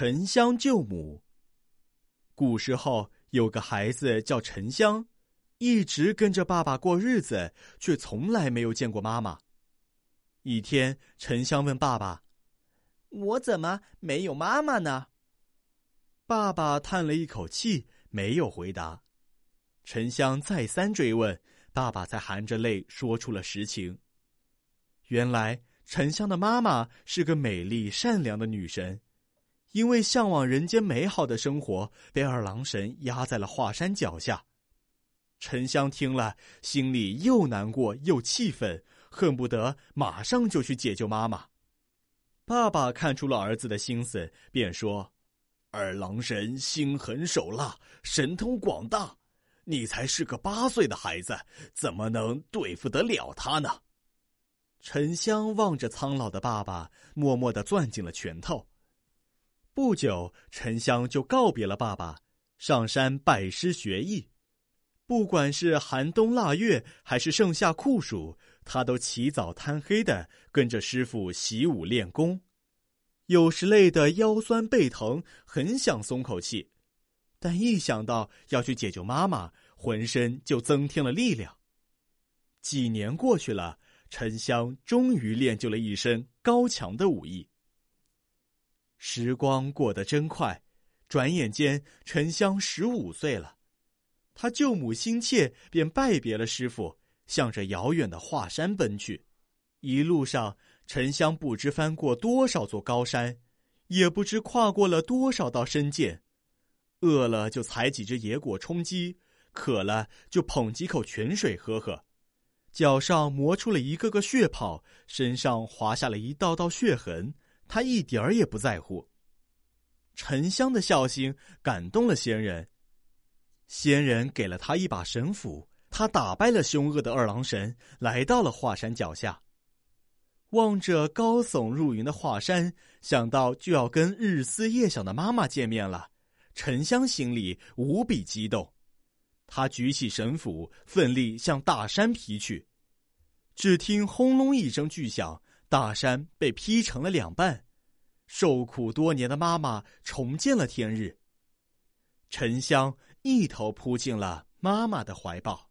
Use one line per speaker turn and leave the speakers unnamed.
沉香救母。古时候有个孩子叫沉香，一直跟着爸爸过日子，却从来没有见过妈妈。一天，沉香问爸爸：“
我怎么没有妈妈呢？”
爸爸叹了一口气，没有回答。沉香再三追问，爸爸才含着泪说出了实情。原来，沉香的妈妈是个美丽善良的女神。因为向往人间美好的生活，被二郎神压在了华山脚下。沉香听了，心里又难过又气愤，恨不得马上就去解救妈妈。爸爸看出了儿子的心思，便说：“二郎神心狠手辣，神通广大，你才是个八岁的孩子，怎么能对付得了他呢？”沉香望着苍老的爸爸，默默的攥紧了拳头。不久，沉香就告别了爸爸，上山拜师学艺。不管是寒冬腊月，还是盛夏酷暑，他都起早贪黑的跟着师傅习武练功。有时累得腰酸背疼，很想松口气，但一想到要去解救妈妈，浑身就增添了力量。几年过去了，沉香终于练就了一身高强的武艺。时光过得真快，转眼间沉香十五岁了。他救母心切，便拜别了师傅，向着遥远的华山奔去。一路上，沉香不知翻过多少座高山，也不知跨过了多少道深涧。饿了就采几只野果充饥，渴了就捧几口泉水喝喝。脚上磨出了一个个血泡，身上划下了一道道血痕。他一点儿也不在乎。沉香的孝心感动了仙人，仙人给了他一把神斧，他打败了凶恶的二郎神，来到了华山脚下。望着高耸入云的华山，想到就要跟日思夜想的妈妈见面了，沉香心里无比激动。他举起神斧，奋力向大山劈去。只听轰隆一声巨响。大山被劈成了两半，受苦多年的妈妈重见了天日。沉香一头扑进了妈妈的怀抱。